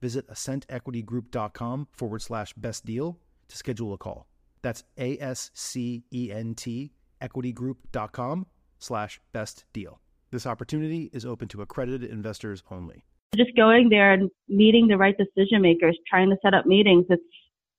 visit ascentequitygroup.com forward slash best deal to schedule a call. That's A S C E N T equitygroup.com slash best deal. This opportunity is open to accredited investors only. Just going there and meeting the right decision makers, trying to set up meetings, it's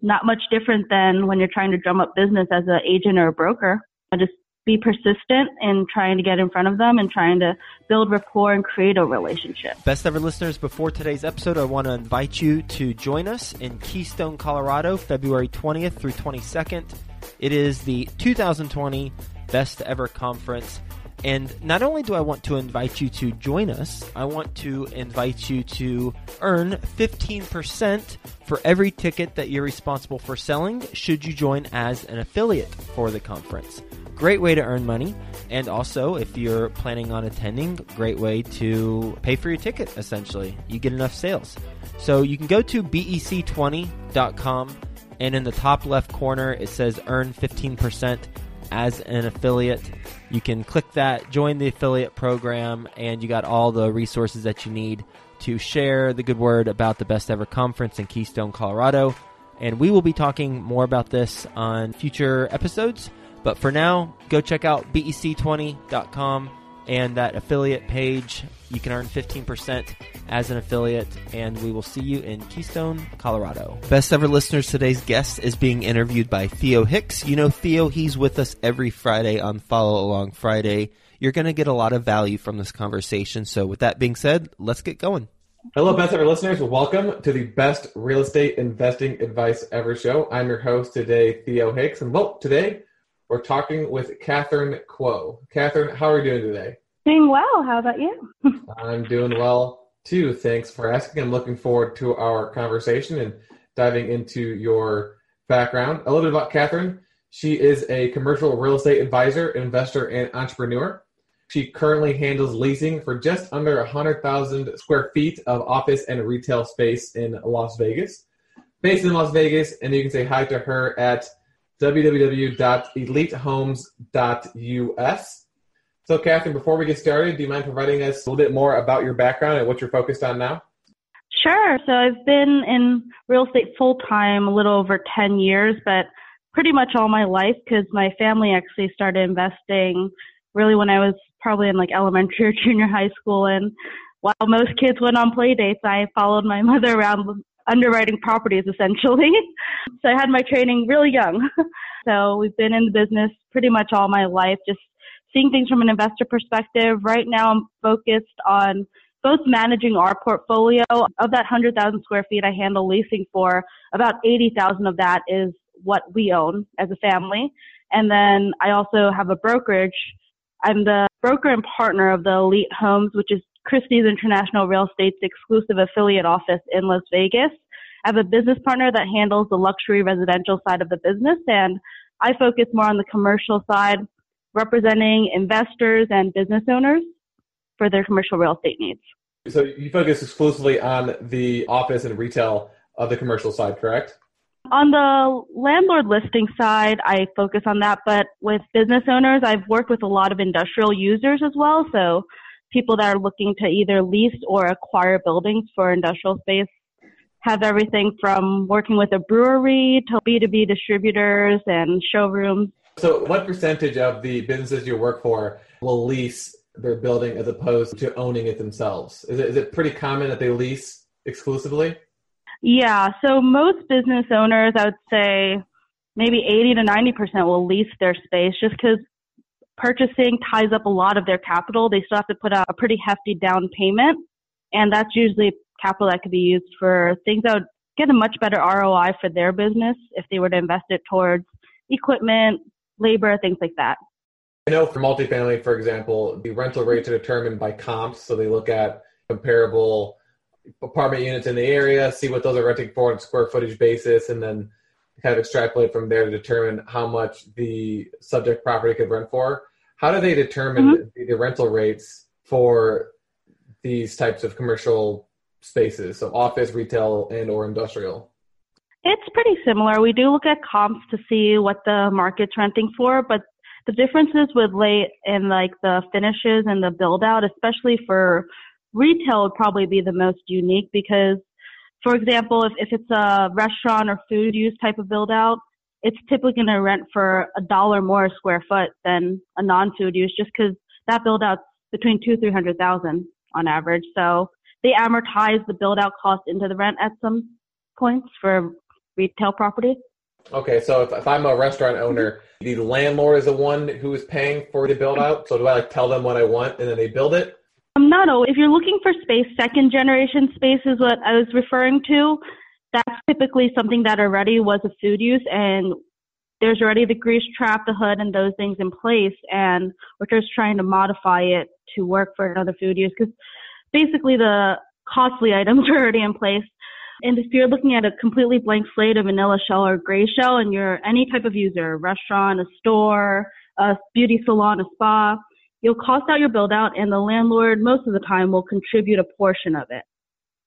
not much different than when you're trying to drum up business as an agent or a broker. I just be persistent in trying to get in front of them and trying to build rapport and create a relationship. Best ever listeners, before today's episode, I want to invite you to join us in Keystone, Colorado, February 20th through 22nd. It is the 2020 Best Ever Conference. And not only do I want to invite you to join us, I want to invite you to earn 15% for every ticket that you're responsible for selling should you join as an affiliate for the conference. Great way to earn money. And also, if you're planning on attending, great way to pay for your ticket, essentially. You get enough sales. So you can go to bec20.com, and in the top left corner, it says earn 15% as an affiliate. You can click that, join the affiliate program, and you got all the resources that you need to share the good word about the best ever conference in Keystone, Colorado. And we will be talking more about this on future episodes. But for now, go check out bec20.com and that affiliate page. You can earn 15% as an affiliate, and we will see you in Keystone, Colorado. Best ever listeners, today's guest is being interviewed by Theo Hicks. You know Theo, he's with us every Friday on Follow Along Friday. You're going to get a lot of value from this conversation. So, with that being said, let's get going. Hello, best ever listeners. Welcome to the best real estate investing advice ever show. I'm your host today, Theo Hicks, and well, today we're talking with Catherine Kuo. Catherine, how are you doing today? Doing well. How about you? I'm doing well too. Thanks for asking. I'm looking forward to our conversation and diving into your background. A little bit about Catherine. She is a commercial real estate advisor, investor, and entrepreneur. She currently handles leasing for just under 100,000 square feet of office and retail space in Las Vegas. Based in Las Vegas, and you can say hi to her at www.elitehomes.us. So, Catherine, before we get started, do you mind providing us a little bit more about your background and what you're focused on now? Sure. So, I've been in real estate full time a little over 10 years, but pretty much all my life because my family actually started investing really when I was probably in like elementary or junior high school. And while most kids went on play dates, I followed my mother around underwriting properties essentially. so I had my training really young. so we've been in the business pretty much all my life, just seeing things from an investor perspective. Right now I'm focused on both managing our portfolio of that 100,000 square feet I handle leasing for, about 80,000 of that is what we own as a family. And then I also have a brokerage. I'm the broker and partner of the Elite Homes, which is Christie's International Real Estate's exclusive affiliate office in Las Vegas. I have a business partner that handles the luxury residential side of the business, and I focus more on the commercial side, representing investors and business owners for their commercial real estate needs. So you focus exclusively on the office and retail of the commercial side, correct? On the landlord listing side, I focus on that, but with business owners, I've worked with a lot of industrial users as well. So people that are looking to either lease or acquire buildings for industrial space have everything from working with a brewery to B2B distributors and showrooms. So, what percentage of the businesses you work for will lease their building as opposed to owning it themselves? Is it, is it pretty common that they lease exclusively? Yeah, so most business owners, I would say maybe 80 to 90% will lease their space just because purchasing ties up a lot of their capital. They still have to put out a pretty hefty down payment, and that's usually capital that could be used for things that would get a much better ROI for their business if they were to invest it towards equipment, labor, things like that. I know for multifamily, for example, the rental rates are determined by comps. So they look at comparable apartment units in the area, see what those are renting for on a square footage basis, and then kind of extrapolate from there to determine how much the subject property could rent for. How do they determine mm-hmm. the, the rental rates for these types of commercial spaces, so office, retail, and or industrial? It's pretty similar. We do look at comps to see what the market's renting for, but the differences with late in like the finishes and the build out, especially for retail would probably be the most unique because for example, if, if it's a restaurant or food use type of build out, it's typically going to rent for a dollar more a square foot than a non-food use just because that build out's between two, three hundred thousand on average. So they amortize the build out cost into the rent at some points for retail property. Okay, so if, if I'm a restaurant mm-hmm. owner, the landlord is the one who is paying for the build out. So do I like tell them what I want and then they build it? Um, not always. If you're looking for space, second generation space is what I was referring to. That's typically something that already was a food use and there's already the grease trap, the hood, and those things in place. And we're just trying to modify it to work for another food use because basically the costly items are already in place. And if you're looking at a completely blank slate, a vanilla shell or gray shell, and you're any type of user, restaurant, a store, a beauty salon, a spa, you'll cost out your build out and the landlord most of the time will contribute a portion of it,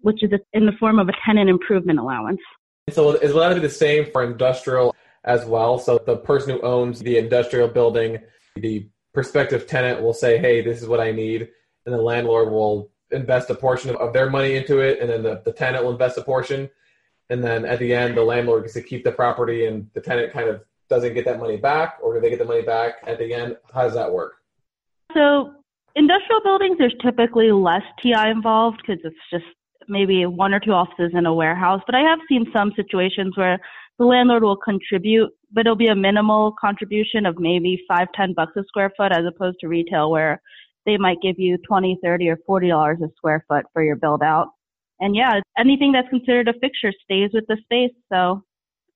which is in the form of a tenant improvement allowance. So is that the same for industrial as well? So the person who owns the industrial building, the prospective tenant will say, hey, this is what I need. And the landlord will invest a portion of their money into it, and then the, the tenant will invest a portion. And then at the end, the landlord gets to keep the property, and the tenant kind of doesn't get that money back, or do they get the money back at the end? How does that work? So, industrial buildings, there's typically less TI involved because it's just maybe one or two offices in a warehouse. But I have seen some situations where the landlord will contribute, but it'll be a minimal contribution of maybe five, ten bucks a square foot as opposed to retail where they might give you 20, 30, or 40 dollars a square foot for your build out. And yeah, anything that's considered a fixture stays with the space, so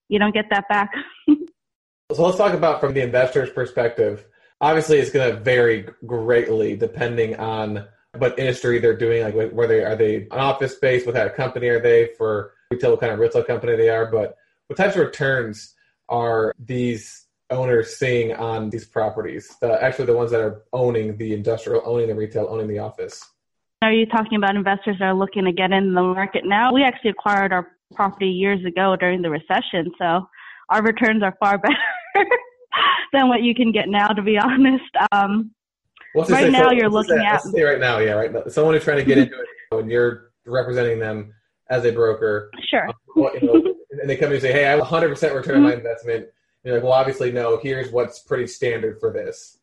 you don't get that back. so let's talk about from the investor's perspective. Obviously, it's going to vary greatly depending on what industry they're doing. Like whether are they an office space, what kind of company are they for retail, what kind of retail company they are. But what types of returns are these owners seeing on these properties? The, actually, the ones that are owning the industrial, owning the retail, owning the office. Are you talking about investors that are looking to get in the market now? We actually acquired our property years ago during the recession, so our returns are far better than what you can get now, to be honest. Um, right now, so, you're looking at. Say right now, yeah, right now. Someone who's trying to get into it when you're representing them as a broker. Sure. Um, you know, and they come and say, hey, I have 100% return mm-hmm. on my investment you're like, well, obviously, no. Here's what's pretty standard for this.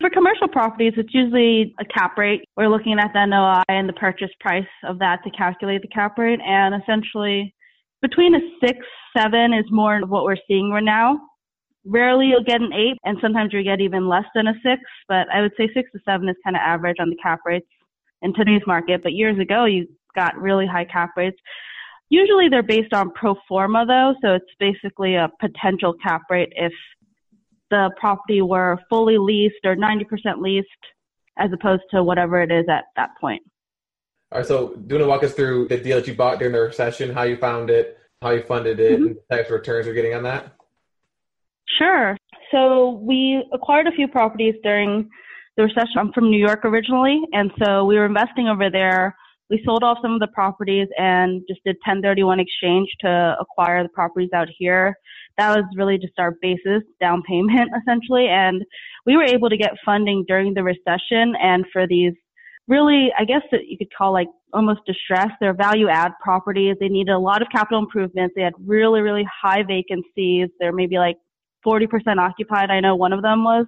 For commercial properties, it's usually a cap rate. We're looking at the NOI and the purchase price of that to calculate the cap rate. And essentially, between a six, seven is more of what we're seeing right now. Rarely you'll get an eight, and sometimes you get even less than a six. But I would say six to seven is kind of average on the cap rates in today's market. But years ago, you got really high cap rates. Usually they're based on pro forma though, so it's basically a potential cap rate if the property were fully leased or 90% leased as opposed to whatever it is at that point. All right, so do you want to walk us through the deal that you bought during the recession, how you found it, how you funded it, mm-hmm. and the types of returns you're getting on that? Sure. So we acquired a few properties during the recession. I'm from New York originally, and so we were investing over there we sold off some of the properties and just did 1031 exchange to acquire the properties out here. That was really just our basis down payment essentially. And we were able to get funding during the recession and for these really, I guess that you could call like almost distressed. They're value add properties. They needed a lot of capital improvements. They had really, really high vacancies. They're maybe like 40% occupied. I know one of them was.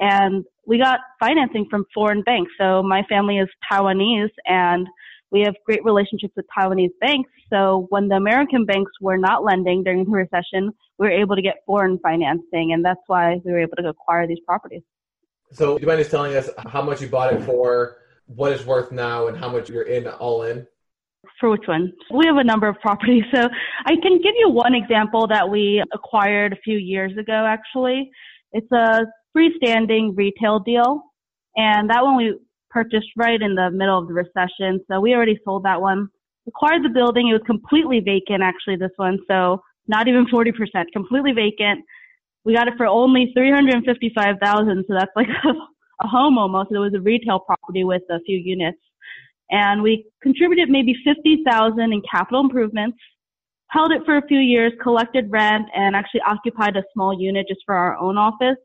And we got financing from foreign banks. So my family is Taiwanese and we have great relationships with Taiwanese banks. So when the American banks were not lending during the recession, we were able to get foreign financing, and that's why we were able to acquire these properties. So, do you mind just telling us how much you bought it for, what it's worth now, and how much you're in all in? For which one? We have a number of properties. So I can give you one example that we acquired a few years ago, actually. It's a freestanding retail deal. And that one we purchased right in the middle of the recession. So we already sold that one. Acquired the building. It was completely vacant, actually, this one. So not even 40%, completely vacant. We got it for only 355,000. So that's like a, a home almost. It was a retail property with a few units. And we contributed maybe 50,000 in capital improvements, held it for a few years, collected rent, and actually occupied a small unit just for our own office.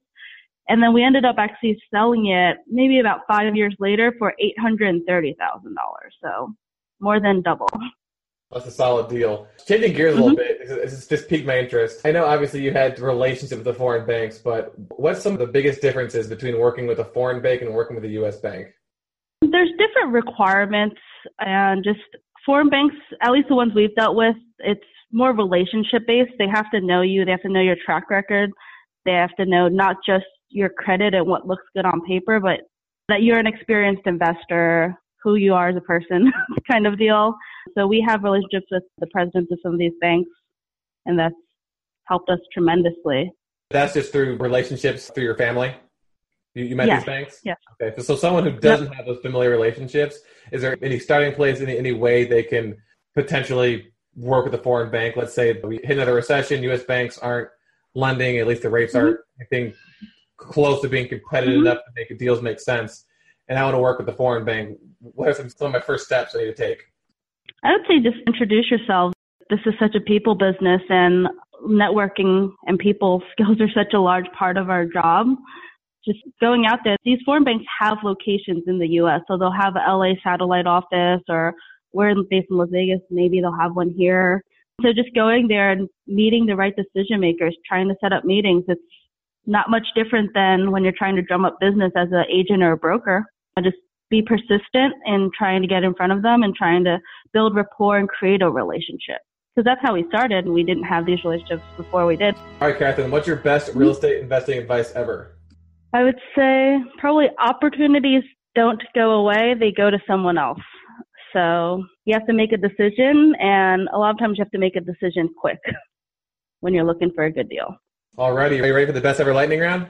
And then we ended up actually selling it maybe about five years later for $830,000. So more than double. That's a solid deal. Changing gears a little mm-hmm. bit, this just piqued my interest. I know obviously you had relationship with the foreign banks, but what's some of the biggest differences between working with a foreign bank and working with a U.S. bank? There's different requirements and just foreign banks, at least the ones we've dealt with, it's more relationship based. They have to know you. They have to know your track record. They have to know not just your credit and what looks good on paper, but that you're an experienced investor, who you are as a person kind of deal. So we have relationships with the presidents of some of these banks and that's helped us tremendously. That's just through relationships through your family? You, you met yes. these banks? Yes. Okay. So, so someone who doesn't yep. have those familiar relationships, is there any starting place, any, any way they can potentially work with a foreign bank? Let's say we hit another recession, U.S. banks aren't lending, at least the rates mm-hmm. aren't anything close to being competitive mm-hmm. enough to make deals make sense. And I want to work with a foreign bank. What are some, some of my first steps I need to take? I would say just introduce yourself. This is such a people business, and networking and people skills are such a large part of our job just going out there. These foreign banks have locations in the U.S., so they'll have a LA satellite office, or we're based in Las Vegas, maybe they'll have one here. So just going there and meeting the right decision makers, trying to set up meetings, it's not much different than when you're trying to drum up business as an agent or a broker. Just be persistent in trying to get in front of them and trying to build rapport and create a relationship. Because that's how we started, and we didn't have these relationships before we did. All right, Catherine, what's your best real estate investing advice ever? I would say probably opportunities don't go away, they go to someone else. So you have to make a decision, and a lot of times you have to make a decision quick when you're looking for a good deal. Alrighty, are you ready for the best ever lightning round?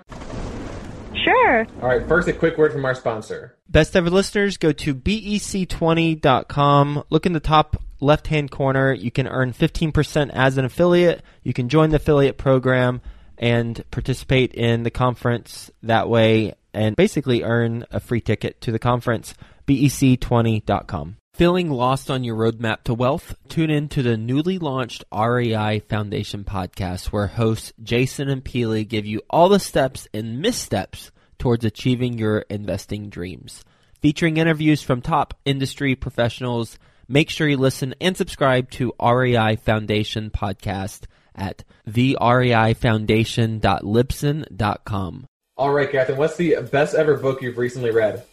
Sure. All right, first a quick word from our sponsor. Best ever listeners, go to bec20.com. Look in the top left hand corner. You can earn 15% as an affiliate. You can join the affiliate program and participate in the conference that way and basically earn a free ticket to the conference. BEC20.com. Feeling lost on your roadmap to wealth? Tune in to the newly launched REI Foundation podcast, where hosts Jason and Peely give you all the steps and missteps towards achieving your investing dreams. Featuring interviews from top industry professionals, make sure you listen and subscribe to REI Foundation podcast at thereifoundation.libsyn.com. All right, Catherine, what's the best ever book you've recently read?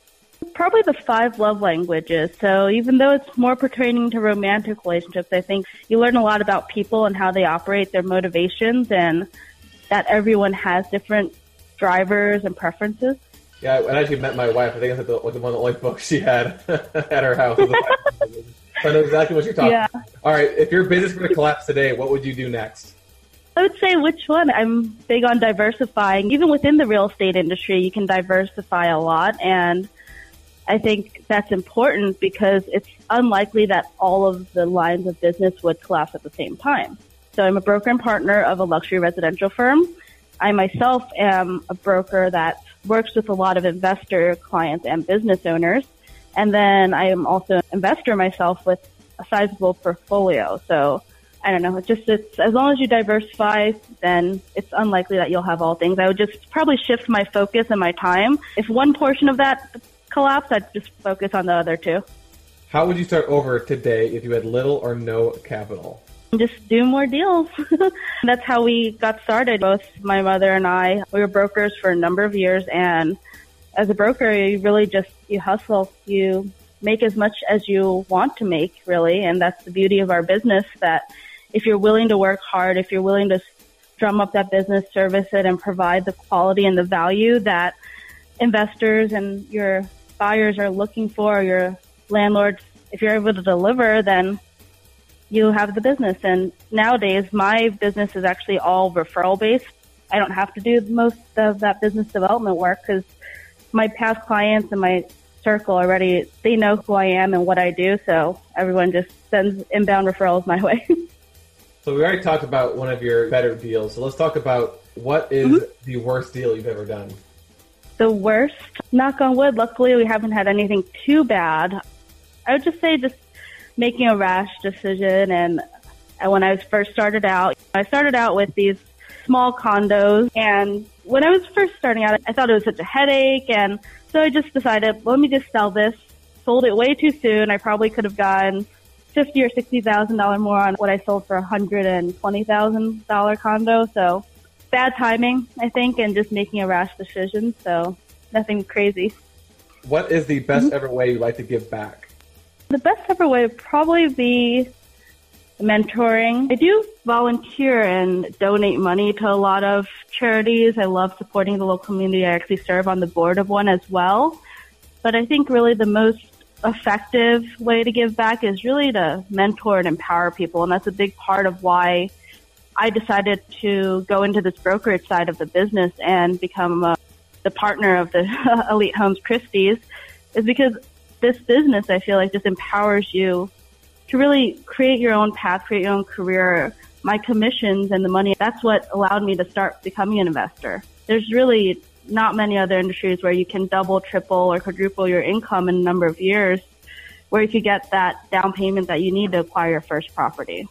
Probably the five love languages. So even though it's more pertaining to romantic relationships, I think you learn a lot about people and how they operate, their motivations, and that everyone has different drivers and preferences. Yeah, I actually met my wife. I think that's the, one of the only books she had at her house. I know exactly what you're talking yeah. about. All right, if your business were to collapse today, what would you do next? I would say which one? I'm big on diversifying. Even within the real estate industry, you can diversify a lot. And I think that's important because it's unlikely that all of the lines of business would collapse at the same time. So I'm a broker and partner of a luxury residential firm. I myself am a broker that works with a lot of investor clients and business owners. And then I am also an investor myself with a sizable portfolio. So I don't know. It just it's as long as you diversify, then it's unlikely that you'll have all things. I would just probably shift my focus and my time. If one portion of that collapsed, I'd just focus on the other two. How would you start over today if you had little or no capital? Just do more deals. That's how we got started. Both my mother and I, we were brokers for a number of years, and as a broker, you really just you hustle. You make as much as you want to make, really. And that's the beauty of our business that if you're willing to work hard, if you're willing to drum up that business, service it, and provide the quality and the value that investors and your buyers are looking for, your landlords, if you're able to deliver, then you have the business. And nowadays, my business is actually all referral based. I don't have to do most of that business development work because my past clients and my circle already, they know who I am and what I do. So everyone just sends inbound referrals my way. so we already talked about one of your better deals. So let's talk about what is mm-hmm. the worst deal you've ever done? The worst, knock on wood, luckily we haven't had anything too bad. I would just say just making a rash decision. And when I first started out, I started out with these small condos. And when I was first starting out, I thought it was such a headache. And so I just decided, let me just sell this. Sold it way too soon. I probably could have gotten fifty or sixty thousand dollar more on what I sold for a hundred and twenty thousand dollar condo. So bad timing, I think, and just making a rash decision. So nothing crazy. What is the best mm-hmm. ever way you like to give back? The best ever way would probably be mentoring. I do volunteer and donate money to a lot of charities. I love supporting the local community. I actually serve on the board of one as well. But I think really the most effective way to give back is really to mentor and empower people. And that's a big part of why I decided to go into this brokerage side of the business and become uh, the partner of the Elite Homes Christie's is because this business, I feel like, just empowers you to really create your own path, create your own career. My commissions and the money, that's what allowed me to start becoming an investor. There's really not many other industries where you can double, triple, or quadruple your income in a number of years where you could get that down payment that you need to acquire your first property.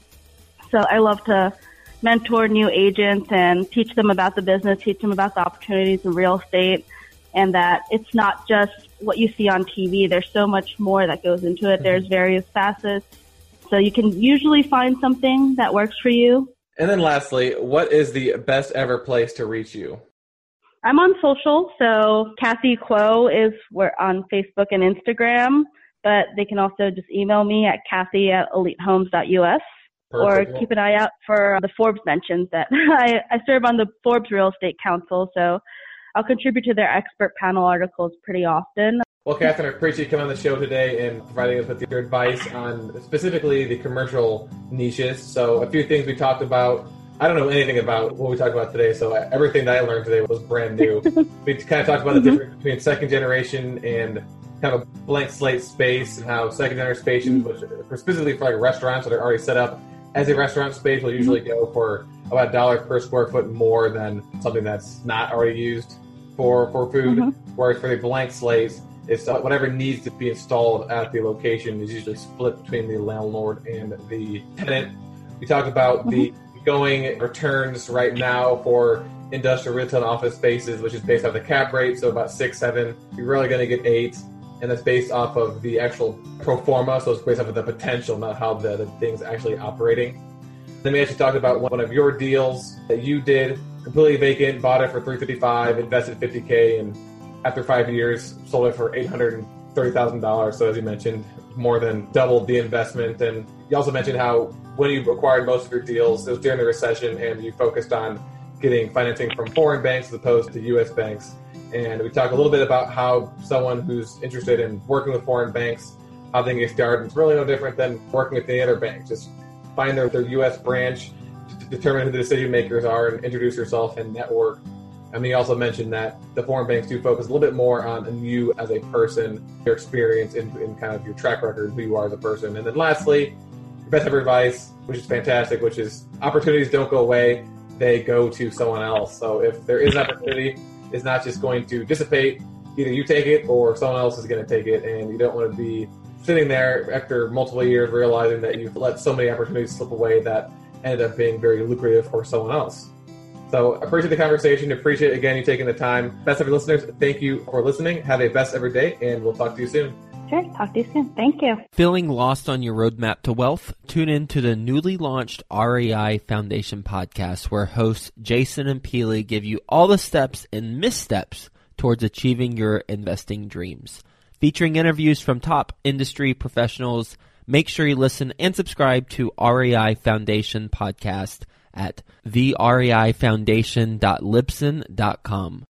So I love to mentor new agents and teach them about the business, teach them about the opportunities in real estate, and that it's not just what you see on TV. There's so much more that goes into it. Mm-hmm. There's various facets. So you can usually find something that works for you. And then lastly, what is the best ever place to reach you? I'm on social, so Kathy Kuo is we're on Facebook and Instagram, but they can also just email me at Kathy at elitehomes.us. Perfect. Or keep an eye out for uh, the Forbes mentions that I, I serve on the Forbes Real Estate Council, so I'll contribute to their expert panel articles pretty often. Well, Catherine, I appreciate you coming on the show today and providing us with your advice on specifically the commercial niches. So, a few things we talked about. I don't know anything about what we talked about today, so everything that I learned today was brand new. we kind of talked about the mm-hmm. difference between second generation and kind of a blank slate space and how second generation space, mm-hmm. which specifically for like restaurants that are already set up as a restaurant space, will usually go for about a dollar per square foot more than something that's not already used for for food. Mm-hmm. Whereas for the blank slates, it's uh, whatever needs to be installed at the location is usually split between the landlord and the tenant. We talk about mm-hmm. the going returns right now for industrial retail and office spaces, which is based off the cap rate, so about six, seven. You're really going to get eight, and that's based off of the actual pro forma, so it's based off of the potential, not how the, the thing's actually operating. Then we actually talked about one of your deals that you did, completely vacant, bought it for 355, invested 50k, and after five years, sold it for $830,000. So as you mentioned, more than doubled the investment. And you also mentioned how when you acquired most of your deals, it was during the recession and you focused on getting financing from foreign banks as opposed to U.S. banks. And we talked a little bit about how someone who's interested in working with foreign banks, how they get started. It's really no different than working with any other bank. Just find their, their U.S. branch, determine who the decision makers are, and introduce yourself and network Mean, you also mentioned that the foreign banks do focus a little bit more on you as a person, your experience, and, kind of your track record, who you are as a person. And then lastly, your best ever advice, which is fantastic, which is opportunities don't go away, they go to someone else. So if there is an opportunity, it's not just going to dissipate. Either you take it or someone else is going to take it, and you don't want to be sitting there after multiple years realizing that you've let so many opportunities slip away that ended up being very lucrative for someone else. So appreciate the conversation. Appreciate again you taking the time. Best ever listeners, thank you for listening. Have a best ever day, and we'll talk to you soon. Sure. Talk to you soon. Thank you. Feeling lost on your roadmap to wealth? Tune in to the newly launched REI Foundation podcast, where hosts Jason and Peely give you all the steps and missteps towards achieving your investing dreams. featuring interviews from top industry professionals. Make sure you listen and subscribe to REI Foundation podcast at thereifoundation.libsyn.com.